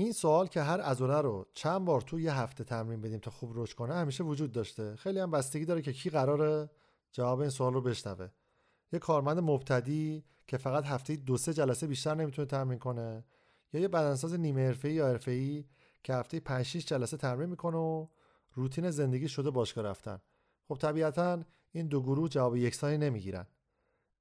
این سوال که هر عضله رو چند بار تو یه هفته تمرین بدیم تا خوب رشد کنه همیشه وجود داشته. خیلی هم بستگی داره که کی قراره جواب این سوال رو بشنوه. یه کارمند مبتدی که فقط هفته دو سه جلسه بیشتر نمی‌تونه تمرین کنه یا یه بدنساز نیمه حرفه‌ای یا حرفه‌ای که هفته 5 6 جلسه تمرین می‌کنه و روتین زندگی شده باشگاه رفتن. خب طبیعتا این دو گروه جواب یکسانی نمی‌گیرن.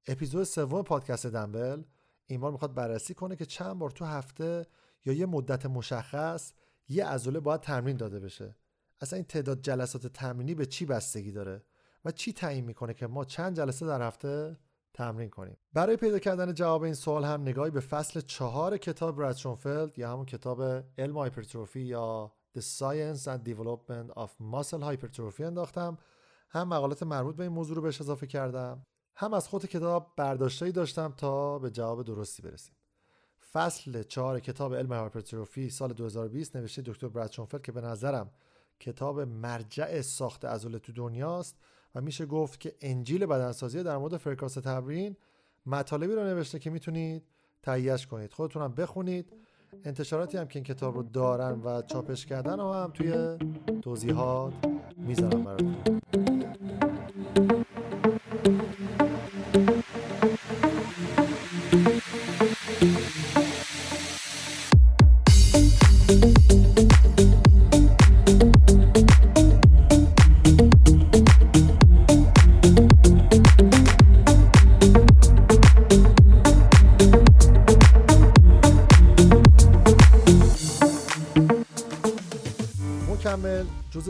اپیزود سوم پادکست دنبل این بار می‌خواد بررسی کنه که چند بار تو هفته یا یه مدت مشخص یه عضله باید تمرین داده بشه. اصلا این تعداد جلسات تمرینی به چی بستگی داره؟ و چی تعیین می‌کنه که ما چند جلسه در هفته تمرین کنیم؟ برای پیدا کردن جواب این سوال هم نگاهی به فصل چهار کتاب شونفلد یا همون کتاب علم هایپرتروفی یا The Science and Development of Muscle Hypertrophy انداختم. هم مقالات مربوط به این موضوع رو بهش اضافه کردم. هم از خود کتاب برداشتهایی داشتم تا به جواب درستی برسیم. فصل چهار کتاب علم هایپرتروفی سال 2020 نوشته دکتر براد شونفلد که به نظرم کتاب مرجع ساخت عضله تو دنیاست و میشه گفت که انجیل بدنسازی در مورد فرکانس تمرین مطالبی رو نوشته که می‌تونید تهیهش کنید. خودتونم بخونید. انتشاراتی هم که این کتاب رو دارن و چاپش کردن و هم توی توضیحات می‌ذارم براتون.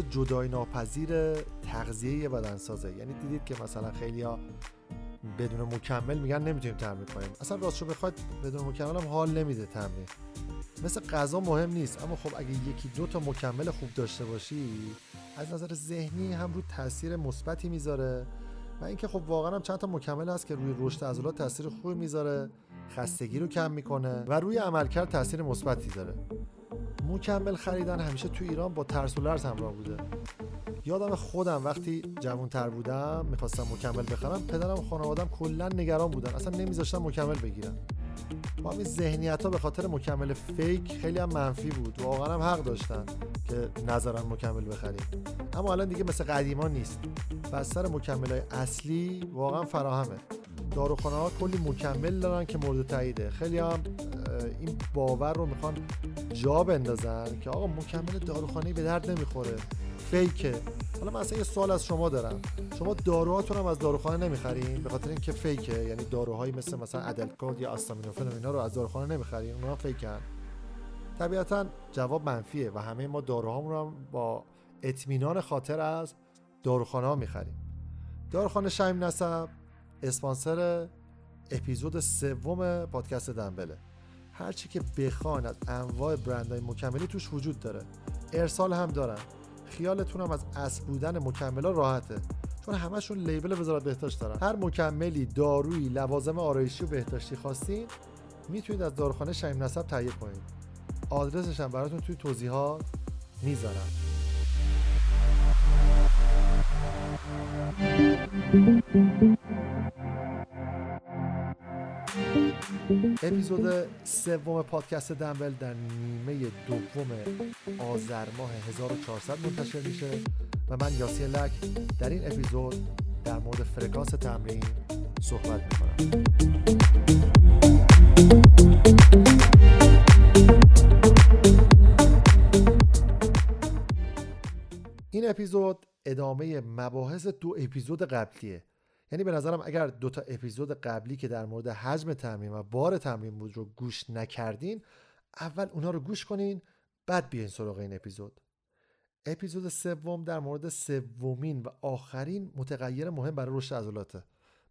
جدای ناپذیر تغذیه بدنسازه. یعنی دیدید که مثلا خیلی ها بدون مکمل میگن نمی‌تونیم تمرین کنیم. اصلا راستشو بخواید بدون مکمل هم حال نمیده تمرین. مثل غذا مهم نیست اما خب اگه یکی دو تا مکمل خوب داشته باشی از نظر ذهنی هم رو تاثیر مثبتی می‌ذاره و اینکه خب واقعا هم چند تا مکمل هست که روی رشد عضلات تاثیر خوبی می‌ذاره خستگی رو کم می‌کنه و روی عملکرد تاثیر مثبتی داره. مکمل خریدن همیشه تو ایران با ترس و لرز همراه بوده. یادم خودم وقتی جوانتر بودم می‌خواستم مکمل بخرم پدرم و خانوادم کلا نگران بودن. اصلا نمیذاشتن مکمل بگیرن. با همین ذهنیت ها به خاطر مکمل فیک خیلی هم منفی بود. واقعا هم حق داشتن که نظرن مکمل بخریم. اما الان دیگه مثل قدیما نیست. بستر مکمل های اصلی واقعا فراهمه. داروخانه ها کلی مکمل دارن که مورد تاییده. خیلی هم این باور رو می‌خوان جا بندازن که آقا مکمل داروخانه به درد نمی‌خوره. فیکه. حالا من اصلا یه سوال از شما دارم. شما داروهاتون هم از داروخانه نمی‌خرین؟ به خاطر اینکه فیکه یعنی داروهایی مثل مثلا ادلکورد یا آستامینوفن و اینا رو از داروخانه نمی‌خرین اونها فیکن. طبیعتا جواب منفیه و همه ما داروهامون رو هم با اطمینان خاطر از داروخانه ها می‌خریم. داروخانه شایم نسب اسپانسر اپیزود سوم پادکست دنبله. هرچی که بخوان از انواع برندهای مکملی توش وجود داره. ارسال هم دارن. خیالتون هم از اصل بودن مکملا راحته. چون همشون لیبل وزارت بهداشت دارن. هر مکملی دارویی لوازم آرایشی و بهداشتی خواستین می‌تونید از داروخانه شیم نسب تهیه کنید آدرسش هم براتون توی توضیحات می‌ذارم. اپیزود سوم پادکست دنبل در نیمه دوم آذر ماه 1400 منتشر میشه و من یاسین لک در این اپیزود در مورد فرکانس تمرین صحبت می‌کنم. این اپیزود ادامه مباحث دو اپیزود قبلیه. یعنی به نظرم اگر دو تا اپیزود قبلی که در مورد حجم تمرین و بار تمرین بود رو گوش نکردین اول اونا رو گوش کنین بعد بیاین سراغ این اپیزود. اپیزود سوم در مورد سومین و آخرین متغیر مهم برای رشد عضلاته.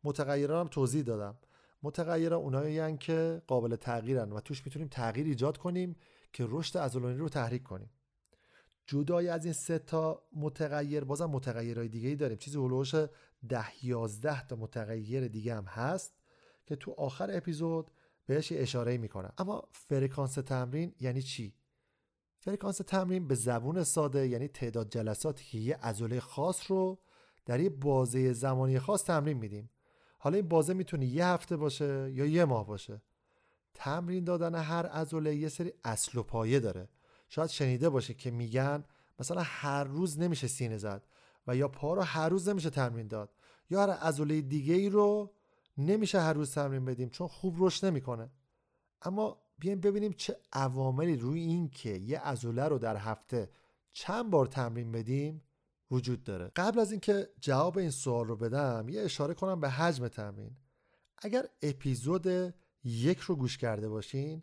متغیرها هم توضیح دادم. متغیرها اونایی که قابل تغییرن و توش می‌تونیم تغییر ایجاد کنیم که رشد عضلانی رو تحریک کنیم. جدای از این سه تا متغیر بازم متغیرهای دیگه ای داریم. چیزی هلوش ده یازده تا متغیر دیگه هم هست که تو آخر اپیزود بهش اشاره می‌کنم. اما فرکانس تمرین یعنی چی؟ فرکانس تمرین به زبون ساده یعنی تعداد جلساتی که یه عضله خاص رو در یه بازه زمانی خاص تمرین میدیم. حالا این بازه می‌تونه یه هفته باشه یا یه ماه باشه. تمرین دادن هر عضله یه سری اصل و پایه داره. شاید شنیده باشه که میگن مثلا هر روز نمیشه سینه زد. و یا پا رو هر روز نمیشه تمرین داد. یا هر عضله دیگه ای رو نمیشه هر روز تمرین بدیم چون خوب رشد نمی‌کنه. اما بیایم ببینیم چه عواملی روی این که یه عضله رو در هفته چند بار تمرین بدیم وجود داره. قبل از اینکه جواب این سوال رو بدم یه اشاره کنم به حجم تمرین. اگر اپیزود یک رو گوش کرده باشین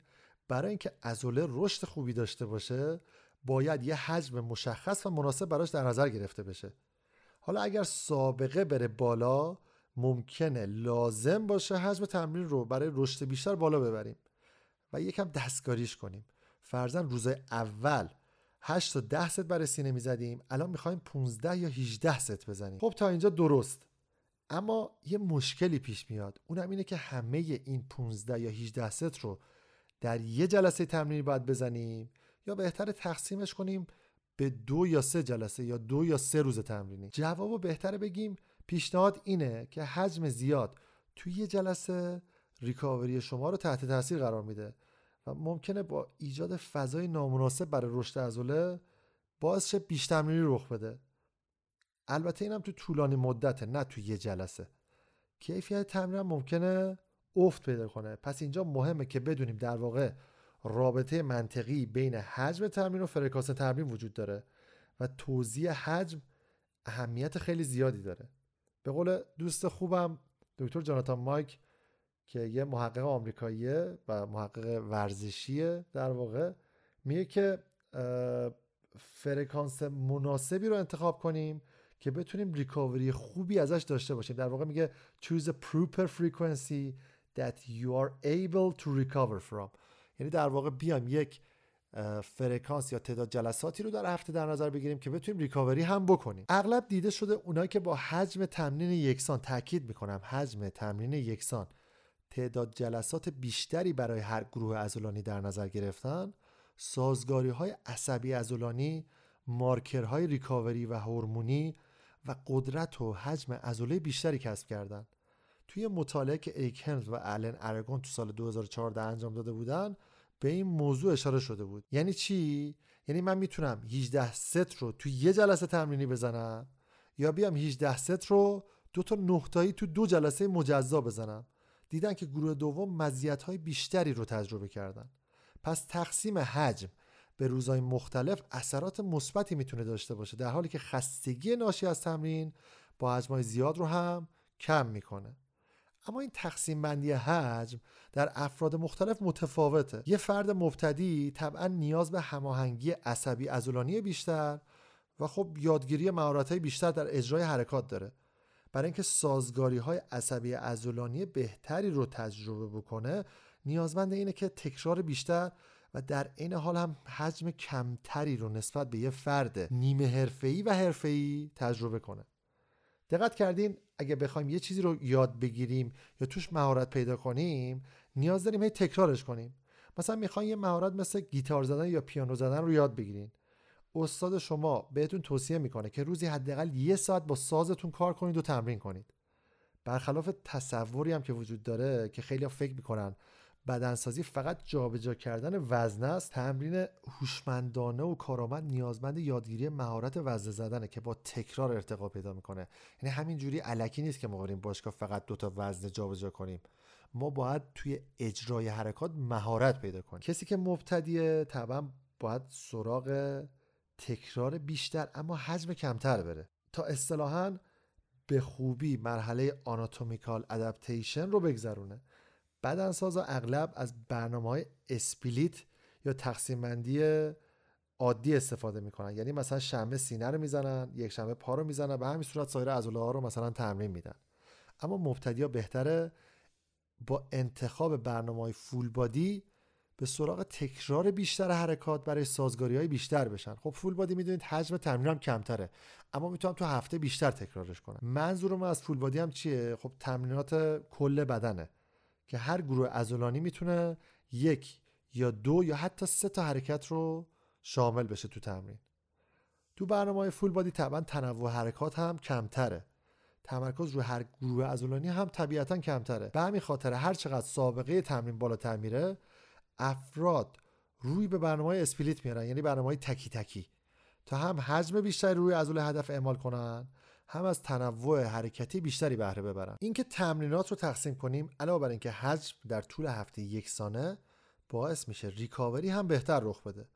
برای اینکه عضله رشد خوبی داشته باشه باید یه حجم مشخص و مناسب براش در نظر گرفته بشه. حالا اگر سابقه بره بالا ممکنه لازم باشه حجم تمرین رو برای رشد بیشتر بالا ببریم و یکم دستکاریش کنیم. فرضاً روزای اول 8 تا 10 ست برای سینه می‌زدیم الان می‌خوایم 15 یا 18 ست بزنیم. خب تا اینجا درست. اما یه مشکلی پیش میاد. اونم اینه که همه این 15 یا 18 ست رو در یه جلسه تمرینی باید بزنیم یا بهتر تقسیمش کنیم به دو یا سه جلسه یا دو یا سه روز تمرینی. جوابو بهتره بگیم پیشنهاد اینه که حجم زیاد توی یه جلسه ریکاوری شما رو تحت تاثیر قرار میده و ممکنه با ایجاد فضای نامناسب برای رشد عضله باعث شه بیش تمرینی رخ بده. البته اینم تو طولانی مدته نه تو یه جلسه. کیفیت تمرین ممکنه افت پیدا کنه. پس اینجا مهمه که بدونیم در واقع رابطه منطقی بین حجم تمرین و فرکانس تمرین وجود داره و توزیع حجم اهمیت خیلی زیادی داره. به قول دوست خوبم دکتر جاناتان مایک که یه محقق آمریکاییه و محقق ورزشیه در واقع میگه که فرکانس مناسبی رو انتخاب کنیم که بتونیم ریکاوری خوبی ازش داشته باشیم. در واقع میگه choose a proper frequency that you are able to recover from. یعنی در واقع بیام یک فرکانس یا تعداد جلساتی رو در هفته در نظر بگیریم که بتونیم ریکاوری هم بکنیم. اغلب دیده شده اونایی که با حجم تمرین یکسان تاکید می‌کنم حجم تمرین یکسان تعداد جلسات بیشتری برای هر گروه عضلانی در نظر گرفتن سازگاری های عصبی عضلانی مارکرهای ریکاوری و هورمونی و قدرت و حجم عضله بیشتری کسب کردند توی مطالعه که ایک و الن ارگون تو سال 2014 انجام داده بودن به این موضوع اشاره شده بود. یعنی چی؟ یعنی من می‌تونم 18 ست رو توی یه جلسه تمرینی بزنم یا بیام 18 ست رو دو تا نهتایی تو دو جلسه مجزا بزنم. دیدن که گروه دوم های بیشتری رو تجربه کردن. پس تقسیم حجم به روزهای مختلف اثرات مثبتی می‌تونه داشته باشه در حالی که خستگی ناشی از تمرین با حجمهای زیاد رو هم کم می‌کنه. اما این تقسیم بندی حجم در افراد مختلف متفاوته. یه فرد مبتدی طبعا نیاز به هماهنگی عصبی عضلانی بیشتر و خب یادگیری مهارت بیشتر در اجرای حرکات داره. برای اینکه سازگاری های عصبی عضلانی بهتری رو تجربه بکنه نیازمند اینه که تکرار بیشتر و در عین حال هم حجم کمتری رو نسبت به یه فرد نیمه حرفه‌ای و حرفه‌ای تجربه کنه. دقت کردین اگه بخوایم یه چیزی رو یاد بگیریم یا توش مهارت پیدا کنیم نیاز داریم هی تکرارش کنیم. مثلا می‌خواین یه مهارت مثل گیتار زدن یا پیانو زدن رو یاد بگیرین. استاد شما بهتون توصیه می‌کنه که روزی حداقل یه ساعت با سازتون کار کنید و تمرین کنید. برخلاف تصوری هم که وجود داره که خیلی فکر می‌کنن بدنسازی فقط جابجا کردن وزن است. تمرین هوشمندانه و کارآمد نیازمند یادگیری مهارت وزن زدنه که با تکرار ارتقا پیدا می‌کنه. یعنی همین جوری علکی نیست که ما بریم باشگاه فقط دو تا وزن جابجا کنیم. ما باید توی اجرای حرکات مهارت پیدا کنیم. کسی که مبتدیه طبعا باید سراغ تکرار بیشتر اما حجم کمتر بره. تا اصطلاحا به خوبی مرحله anatomical adaptation رو بگذرونه. بدنسازا اغلب از برنامه های split یا تقسیم بندی عادی استفاده می‌کنن. یعنی مثلا شنبه سینه رو می‌زنن یک شنبه پا رو می‌زنن به همین صورت سایر عضله ها رو مثلا تمرین میدن. اما مبتدی بهتره با انتخاب برنامه های full body به سراغ تکرار بیشتر حرکات برای سازگاری های بیشتر بشن. خب full body می‌دونید حجم تمرین هم کمتره اما می‌تونم تو هفته بیشتر تکرارش کنم. منظورم از فول بادی هم چیه؟ خب تمرینات کل بدنه. که هر گروه عضلانی می‌تونه یک یا دو یا حتی سه تا حرکت رو شامل بشه تو تمرین. تو برنامه های فول بادی طبعا تنوع حرکات هم کمتره. تمرکز روی هر گروه عضلانی هم طبیعتا کمتره. به همین خاطر هر چقدر سابقه تمرین بالاتر میره افراد روی به برنامه اسپلیت میارن یعنی برنامه تکی تکی. تا هم حجم بیشتری روی عضله هدف اعمال کنن هم از تنوع حرکتی بیشتری بهره ببرن. اینکه تمرینات رو تقسیم کنیم علاوه بر اینکه حجم در طول هفته یک سانه باعث میشه ریکاوری هم بهتر رخ بده.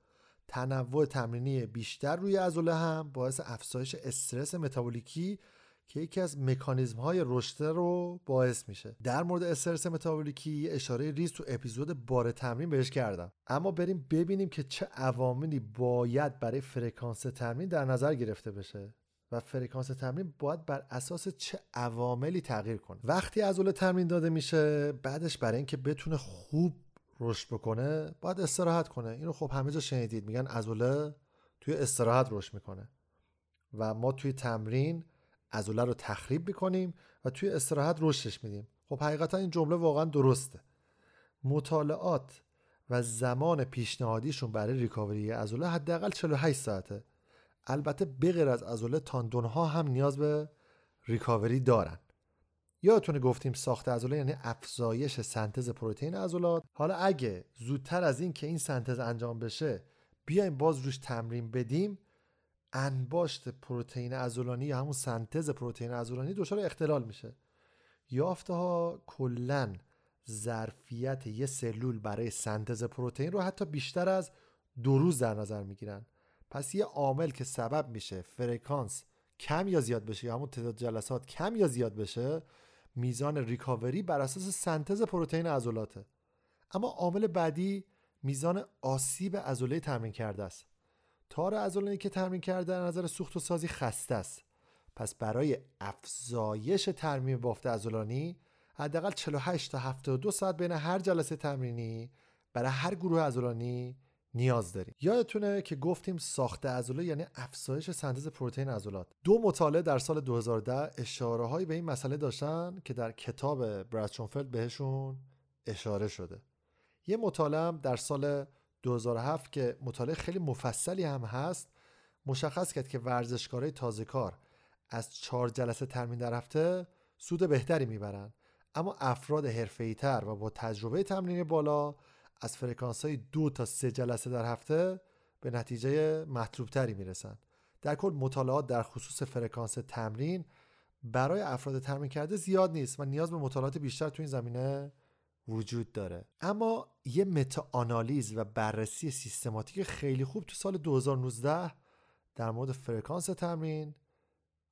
تنوع تمرینی بیشتر روی عضله هم باعث افزایش استرس متابولیکی که یکی از مکانیزم های رشد رو باعث میشه. در مورد استرس متابولیکی اشاره ریز تو اپیزود بار تمرین بهش کردم. اما بریم ببینیم که چه عواملی باید برای فرکانس تمرین در نظر گرفته بشه. و فرکانس تمرین باید بر اساس چه عواملی تغییر کنه. وقتی عضله تمرین داده میشه بعدش برای اینکه بتونه خوب رشد بکنه باید استراحت کنه. اینو خب همه جا شنیدید. میگن عضله توی استراحت رشد می‌کنه. و ما توی تمرین عضله رو تخریب می‌کنیم و توی استراحت رشدش میدیم. خب حقیقتا این جمله واقعا درسته. مطالعات و زمان پیشنهادیشون برای ریکاوری عضله حداقل 48 ساعته. البته بغیر از عضله تاندون ها هم نیاز به ریکاوری دارن. یادتونه گفتیم ساخت عضله یعنی افزایش سنتز پروتئین عضلات. حالا اگه زودتر از این که این سنتز انجام بشه بیایم باز روش تمرین بدیم انباشت پروتئین عضلانی یا همون سنتز پروتئین عضلانی دچار اختلال میشه. یافته ها کلا ظرفیت یه سلول برای سنتز پروتئین رو حتی بیشتر از دو روز در نظر می‌گیرن. پس یه عامل که سبب میشه فرکانس کم یا زیاد بشه یا همون تعداد جلسات کم یا زیاد بشه میزان ریکاوری بر اساس سنتز پروتئین عضلاته. اما عامل بعدی میزان آسیب عضله تمرین کرده است. تار عضلانی که تمرین کرده در نظر سوخت و سازی خسته است. پس برای افزایش ترمیم بافت عضلانی حداقل 48 تا 72 ساعت بین هر جلسه تمرینی برای هر گروه عضلانی نیاز داریم. یادتونه که گفتیم ساخت عضله یعنی افزایش سنتز پروتئین عضلات. دو مطالعه در سال 2010 اشاره هایی به این مسئله داشتن که در کتاب براتشونفلد بهشون اشاره شده. یه مطالعه در سال 2007 که مطالعه خیلی مفصلی هم هست مشخص کرد که ورزشکارای تازه کار از چهار جلسه تمرین در هفته سود بهتری می‌برن. اما افراد حرفه‌ای تر و با تجربه تمرینی بالا از فرکانس های دو تا سه جلسه در هفته به نتیجه مطلوب تری می‌رسن. در کل مطالعات در خصوص فرکانس تمرین برای افراد تمرین کرده زیاد نیست و نیاز به مطالعات بیشتر تو این زمینه وجود داره. اما یه متا آنالیز و بررسی سیستماتیک خیلی خوب تو سال 2019 در مورد فرکانس تمرین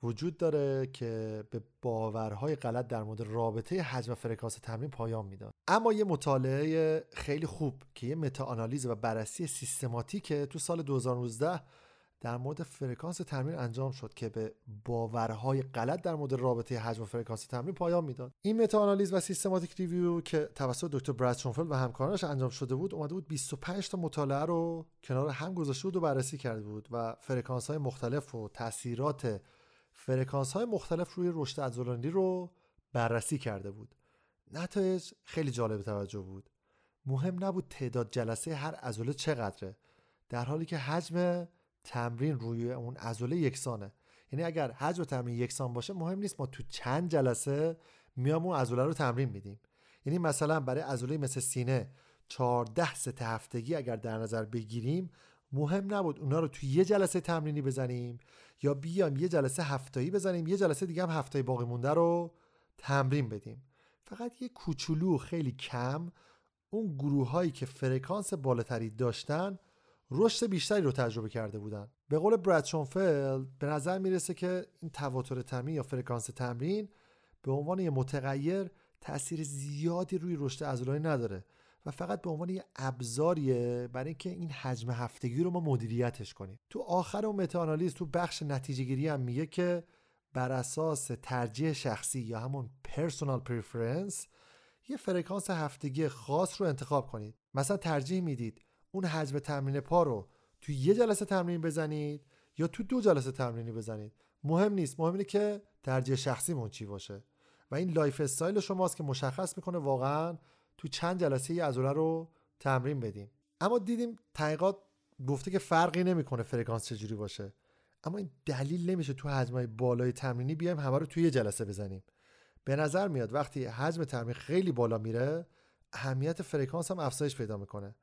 وجود داره که به باورهای غلط در مورد رابطه حجم و فرکانس تمرین پایان می‌داد. اما یه مطالعه خیلی خوب که یه متا آنالیز و بررسی سیستماتیک تو سال 2019 در مورد فرکانس تمرین انجام شد که به باورهای غلط در مورد رابطه حجم و فرکانس تمرین پایان می‌داد. این متا آنالیز و systematic review که توسط دکتر براد شونفلد و همکارانش انجام شده بود اومده بود 25 تا مطالعه رو کنار هم گذاشته بود و بررسی کرده بود و فرکانس های مختلف و تاثیرات فرکانس های مختلف روی رشد عضلانی رو بررسی کرده بود. نتایج خیلی جالب توجه بود. مهم نبود تعداد جلسه هر عضله چقدره در حالی که حجم تمرین روی اون عضله یکسانه. یعنی اگر حجم تمرین یکسان باشه مهم نیست ما تو چند جلسه میام اون عضله رو تمرین میدیم. یعنی مثلا برای عضله مثل سینه 14 ست هفتگی اگر در نظر بگیریم مهم نبود اونا رو تو یه جلسه تمرینی بزنیم یا بیام یه جلسه هفتایی بزنیم یه جلسه دیگه هم هفتایی باقی مونده رو تمرین بدیم. فقط یه کوچولو خیلی کم اون گروه هایی که فرکانس بالاتری داشتن رشد بیشتری رو تجربه کرده بودن. به قول براد شونفلد به نظر می‌رسه که این تواتر تمرین یا فرکانس تمرین به عنوان یه متغیر تاثیر زیادی روی رشد عضلانی نداره. و فقط به عنوان یه ابزاریه برای اینکه این حجم هفتگی رو ما مدیریتش کنیم. تو آخر اون متاانالیز تو بخش نتیجه گیری هم میگه که بر اساس ترجیح شخصی یا همون personal preference یه فرکانس هفتگی خاص رو انتخاب کنید. مثلا ترجیح می‌دید اون حجم تمرین پا رو تو یه جلسه تمرین بزنید یا تو دو جلسه تمرینی بزنید. مهم نیست. مهم اینه که ترجیح شخصیمون چی باشه. و این lifestyle شماست که مشخص می‌کنه واقعا تو چند جلسه یه عضله رو تمرین بدیم. اما دیدیم تحقیقات گفته که فرقی نمی‌کنه فرکانس چجوری باشه. اما این دلیل نمیشه تو حجمای بالای تمرینی بیایم همه رو توی یه جلسه بزنیم. به نظر میاد وقتی حجم تمرین خیلی بالا میره اهمیت فرکانس هم افزایش پیدا می‌کنه.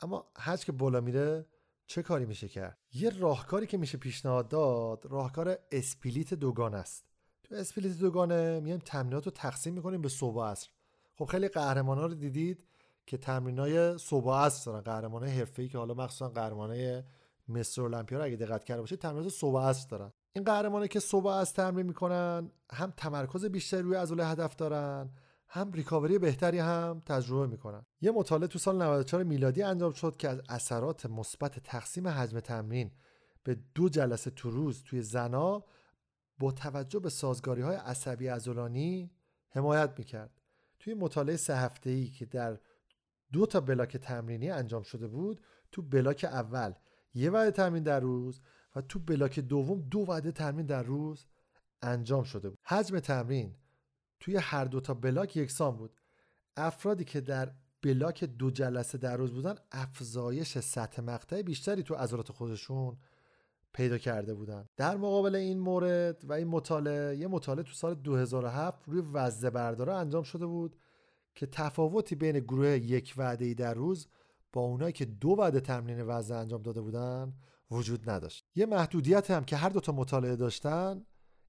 اما حجم که بالا میره چه کاری میشه کرد؟ یه راهکاری که میشه پیشنهاد داد راهکار split دوگانه است. تو اسپلیت دوگانه میایم تمرینات رو تقسیم می‌کنیم به صبح و عصر. خب خیلی قهرمان ها رو دیدید که تمرینای صبح عصر دارن. قهرمان حرفه‌ای که حالا مخصوصا قهرمانای مستر المپیا اگه دقت کرده باشید تمرینات صبح عصر دارن. این قهرمانه که صبح عصر تمرین می‌کنن هم تمرکز بیشتری روی عضله هدف دارن هم ریکاوری بهتری هم تجربه می‌کنن. یه مطالعه تو سال 94 میلادی انجام شد که از اثرات مثبت تقسیم حجم تمرین به دو جلسه تو روز توی زنا با توجه به سازگاری های عصبی عضلانی حمایت می‌کرد. توی مطالعه سه هفته ای که در دو تا بلاک تمرینی انجام شده بود تو بلاک اول یه وعده تمرین در روز و تو بلاک دوم دو وعده تمرین در روز انجام شده بود. حجم تمرین توی هر دو تا بلاک یکسان بود. افرادی که در بلاک دو جلسه در روز بودن افزایش سطح مقطع بیشتری تو عضلات خودشون پیدا کرده بودن. در مقابل این مورد و این مطالعه یه مطالعه تو سال 2007 روی وزده برداره انجام شده بود که تفاوتی بین گروه یک وعده ای در روز با اونایی که دو وعده تمرین وزنه انجام داده بودن وجود نداشت. یه محدودیت هم که هر دو تا مطالعه داشتن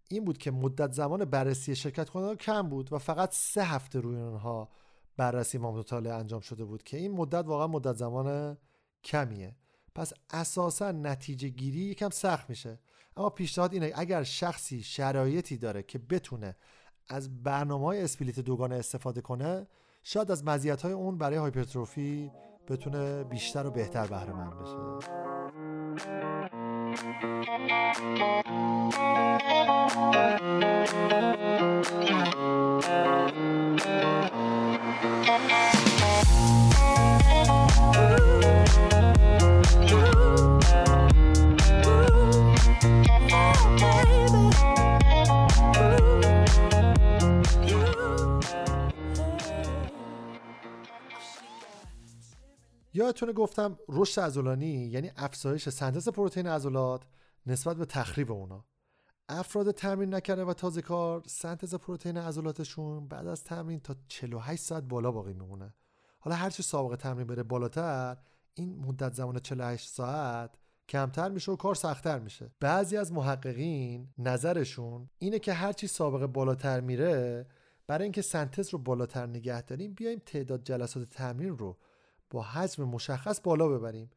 این بود که مدت زمان بررسی شرکت کننده کم بود و فقط سه هفته روی اونها بررسی ما مطالعه انجام شده بود که این مدت واقعا مدت زمان کمیه. پس اساسا نتیجه گیری یکم سخت میشه. اما پیشنهاد اینه اگر شخصی شرایطی داره که بتونه از برنامه های اسپلیت دوگانه استفاده کنه شاید از مزیت های اون برای هایپرتروفی بتونه بیشتر و بهتر بهره مند بشه. یادتونه گفتم رشد عضلانی یعنی افزایش سنتز پروتئین عضلات نسبت به تخریب اونا. افراد تمرین نکرده و تازه کار سنتز پروتئین عضلاتشون بعد از تمرین تا 48 ساعت بالا باقی میمونه. حالا هرچی سابقه تمرین بره بالاتر این مدت زمان 48 ساعت کمتر میشه و کار سختتر میشه. بعضی از محققین نظرشون اینه که هرچی سابقه بالاتر میره برای اینکه سنتز رو بالاتر نگه داریم بیایم تعداد جلسات تمرین رو با حجم مشخص بالا ببریم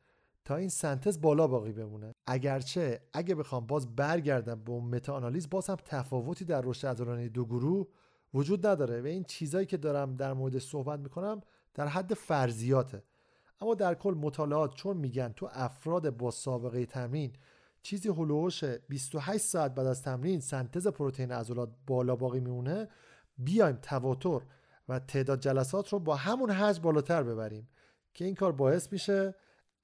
تا این سنتز بالا باقی بمونه. اگرچه اگه بخوام باز برگردم به اون متا آنالیز باز هم تفاوتی در رشد عضلانی دو گروه وجود نداره و این چیزایی که دارم در مورد صحبت می‌کنم در حد فرضیاته. اما در کل مطالعات چون میگن تو افراد با سابقه تمرین چیزی هلوش 28 ساعت بعد از تمرین سنتز پروتئین عضلات بالا باقی میمونه بیایم تواتر و تعداد جلسات رو با همون حجم بالاتر ببریم. که این کار باعث میشه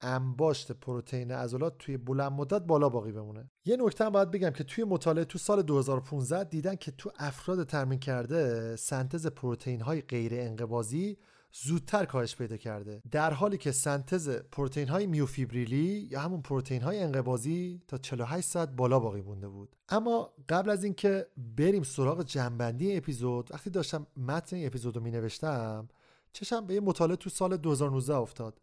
انباشت پروتئین عضلات توی بلند مدت بالا باقی بمونه. یه نکته هم باید بگم که توی مطالعه تو سال 2015 دیدن که تو افراد تمرین کرده سنتز پروتئین های غیر انقباضی زودتر کاهش پیدا کرده. در حالی که سنتز پروتئین های میوفیبریلی یا همون پروتئین های انقباضی تا 48 ساعت بالا باقی مونده بود. اما قبل از اینکه بریم سراغ جنبندی اپیزود وقتی داشتم متن اپیزود رو می نوشتم چشم به یه مطالعه تو سال 2019 افتاد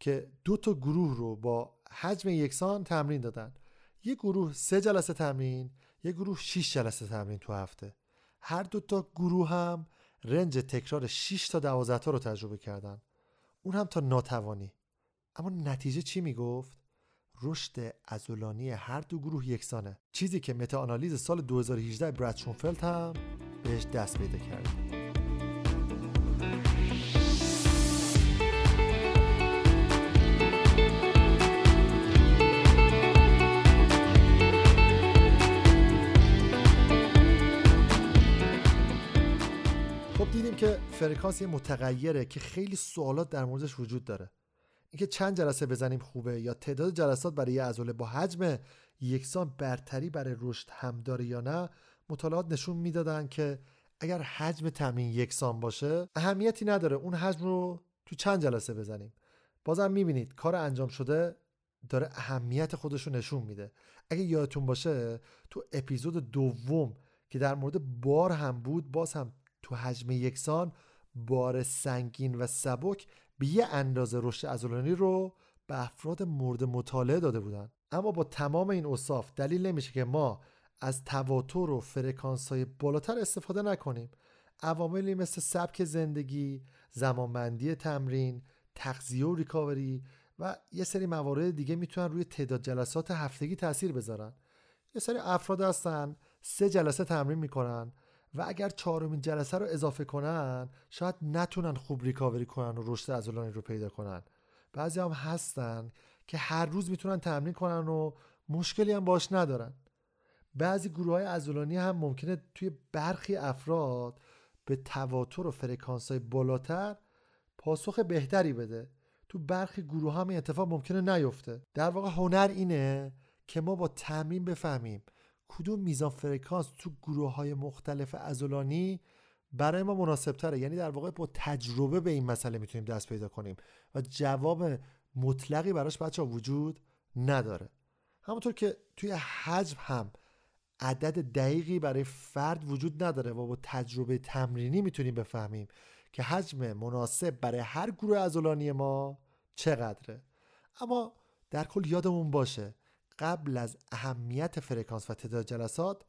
که دو تا گروه رو با حجم یکسان تمرین دادن. یه گروه سه جلسه تمرین یه گروه 6 جلسه تمرین تو هفته. هر دو تا گروه هم رنج تکرار 6 تا 12 تا رو تجربه کردن. اون هم تا ناتوانی. اما نتیجه چی می‌گفت؟ رشد ازولانی هر دو گروه یکسانه. چیزی که متا آنالیز سال 2018 براد شونفلد هم بهش دست پیدا کرد. که فرکانس یه متغیره که خیلی سوالات در موردش وجود داره. اینکه چند جلسه بزنیم خوبه یا تعداد جلسات برای یه عضله با حجم یکسان برتری برای رشد هم داره یا نه مطالعات نشون می‌دادن که اگر حجم تمرین یکسان باشه اهمیتی نداره. اون حجم رو تو چند جلسه بزنیم. بازم می‌بینید کار انجام شده داره اهمیت خودش رو نشون میده. اگه یادتون باشه تو اپیزود دوم که در مورد بار هم بود باز هم تو حجم یکسان بار سنگین و سبک به یه اندازه رشد عضلانی رو به افراد مورد مطالعه داده بودن. اما با تمام این اصاف دلیل نمیشه که ما از تواتر و فرکانس های بالاتر استفاده نکنیم. عواملی مثل سبک زندگی زمانبندی تمرین تغذیه و ریکاوری و یه سری موارد دیگه می‌تونن روی تعداد جلسات هفتگی تاثیر بذارن. یه سری افراد هستن سه جلسه تمرین می‌کنن و اگر چهارمین جلسه رو اضافه کنن شاید نتونن خوب ریکاوری کنن و رشد عضلانی رو پیدا کنن. بعضی هم هستن که هر روز می‌تونن تمرین کنن و مشکلی هم باش ندارن. بعضی گروه های عضلانی هم ممکنه توی برخی افراد به تواتر و فرکانس های بالاتر پاسخ بهتری بده. تو برخی گروه هم این اتفاق ممکنه نیفته. در واقع هنر اینه که ما با تمرین بفهمیم کدوم میزان فرکانس تو گروه های مختلف ازولانی برای ما مناسب تره یعنی در واقع با تجربه به این مسئله می‌تونیم دست پیدا کنیم و جواب مطلقی براش بچه وجود نداره. همونطور که توی حجم هم عدد دقیقی برای فرد وجود نداره و با تجربه تمرینی می‌تونیم بفهمیم که حجم مناسب برای هر گروه ازولانی ما چقدره. اما در کل یادمون باشه قبل از اهمیت فرکانس و تعداد جلسات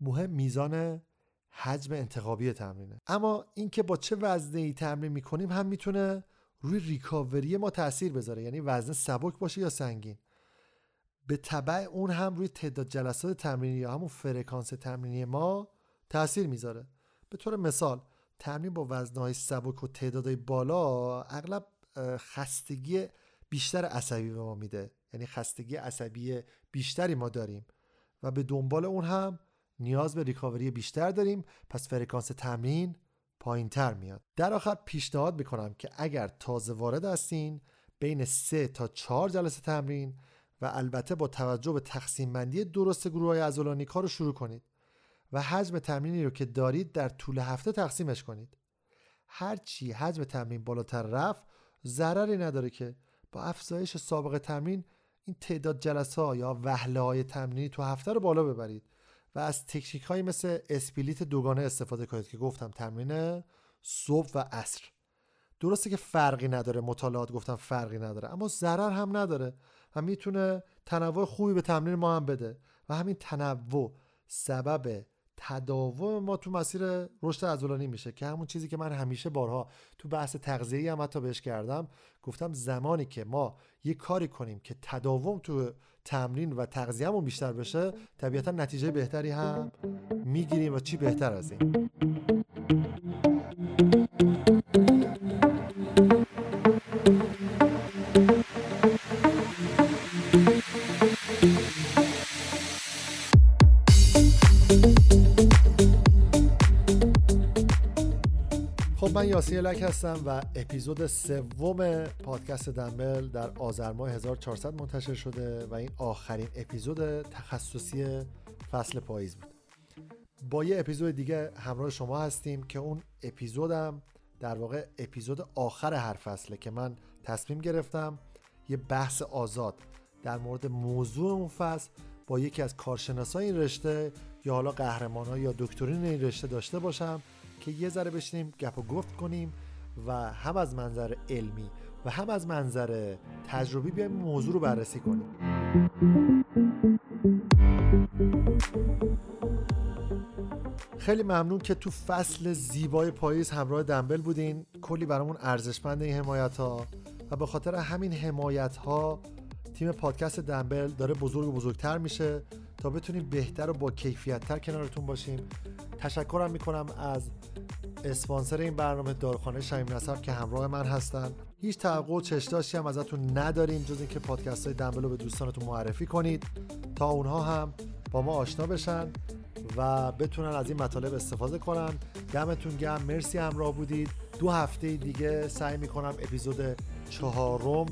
مهم میزان حجم انتخابی تمرینه. اما اینکه با چه وزنه ای تمرین می‌کنیم هم می‌تونه روی ریکاوری ما تاثیر بذاره یعنی وزن سبک باشه یا سنگین. به طبع اون هم روی تعداد جلسات تمرینی یا همون فرکانس تمرینی ما تاثیر می‌ذاره. به طور مثال تمرین با وزنهای سبک و تعدادهای بالا اغلب خستگی بیشتر عصبی به ما میده. یعنی خستگی عصبی بیشتری ما داریم. و به دنبال اون هم نیاز به ریکاوری بیشتر داریم پس فرکانس تمرین پایین تر میاد. در آخر پیشنهاد می‌کنم که اگر تازه وارد هستین بین 3 تا 4 جلسه تمرین و البته با توجه به تقسیم بندی درست گروه های ازولانی کار رو شروع کنید و حجم تمرینی رو که دارید در طول هفته تقسیمش کنید. هرچی حجم تمرین بالاتر رفت ضرری نداره که با افزایش سابقه تمرین این تعداد جلسه ها یا وهله های تمرینی تو هفته رو بالا ببرید و از تکنیک های مثل اسپلیت دوگانه استفاده کنید که گفتم تمرین صبح و عصر. درسته که فرقی نداره مطالعات گفتم فرقی نداره اما ضرر هم نداره و می‌تونه تنوع خوبی به تمرین ما هم بده و همین تنوع سبب تداوم ما تو مسیر رشد عضلانی میشه که همون چیزی که من همیشه بارها تو بحث تغذیه هم حتی بهش کردم گفتم زمانی که ما یه کاری کنیم که تداوم تو تمرین و تغذیهمون بیشتر بشه طبیعتا نتیجه بهتری هم می‌گیریم و چی بهتر از این. یاسین لک هستم و اپیزود سوم پادکست دنبل در آذر ماه 1400 منتشر شده و این آخرین اپیزود تخصصی فصل پاییز بود. با یه اپیزود دیگه همراه شما هستیم که اون اپیزودم در واقع اپیزود آخر هر فصله که من تصمیم گرفتم یه بحث آزاد در مورد موضوع اون فصل با یکی از کارشناسای این رشته یا حالا قهرمان یا دکترین این رشته داشته باشم که یه ذره بشینیم گپ و گفت کنیم و هم از منظر علمی و هم از منظر تجربی بیایم موضوع رو بررسی کنیم. خیلی ممنون که تو فصل زیبای پاییز همراه دنبل بودین. کلی برامون ارزشمند این حمایت ها و به خاطر همین حمایت ها تیم پادکست دنبل داره بزرگ و بزرگتر میشه تا بتونیم بهتر و با کیفیت تر کنارتون باشیم. تشکرم می‌کنم از اسپانسر این برنامه داروخانه شمیم نصب که همراه من هستن. هیچ توقع و چشداشتی هم ازتون نداریم جز اینکه پادکست های دنبل رو به دوستانتون معرفی کنید. تا اونها هم با ما آشنا بشن و بتونن از این مطالب استفاده کنن. دمتون گرم. مرسی همراه بودید. دو هفته دیگه سعی می‌کنم اپیزود چهارم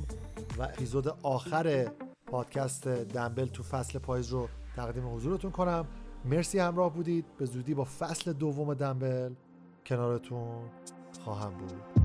و اپیزود آخر پادکست دنبل تو فصل پاییز رو تقدیم حضورتون کنم. مرسی همراه بودید. به زودی با فصل دوم دنبل کنارتون خواهم بود.